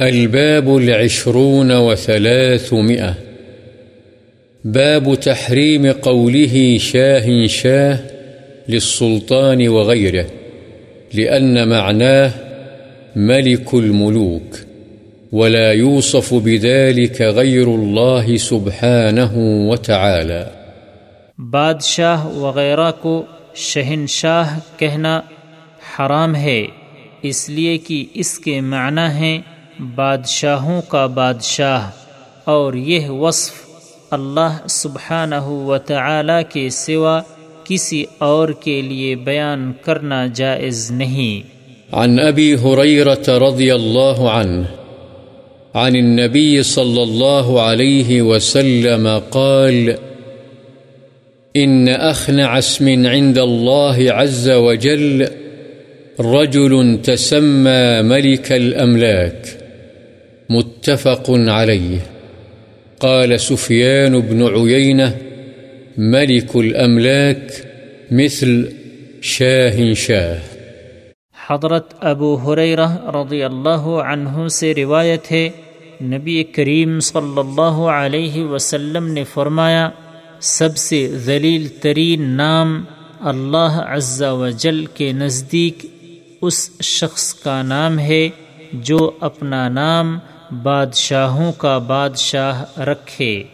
الباب العشرون وثلاثمئة باب تحريم قوله شاه شاه للسلطان وغيره، لأن معناه ملك الملوك، ولا يوصف بذلك غير الله سبحانه وتعالى. بادشاہ وغیرہ کو شہنشاہ کہنا حرام ہے، اس لیے کہ اس کے معنی ہیں بادشاہوں کا بادشاہ اور یہ وصف اللہ سبحانہ و تعالی کے سوا کسی اور کے لیے بیان کرنا جائز نہیں۔ عن أبي هريرة رضي الله عنه عن النبي صلى الله عليه وسلم قال إن أخنع اسم عند الله عز وجل، رجل تسمى ملك الأملاك متفق عليه. قال سفيان بن عيينة ملك الأملاك مثل شاه شاه. حضرت ابو حریرہ رضی اللہ عنہ سے روایت ہے، نبی کریم صلی اللہ علیہ وسلم نے فرمایا، سب سے ذلیل ترین نام اللہ عز و جل کے نزدیک اس شخص کا نام ہے جو اپنا نام بادشاہوں کا بادشاہ رکھے۔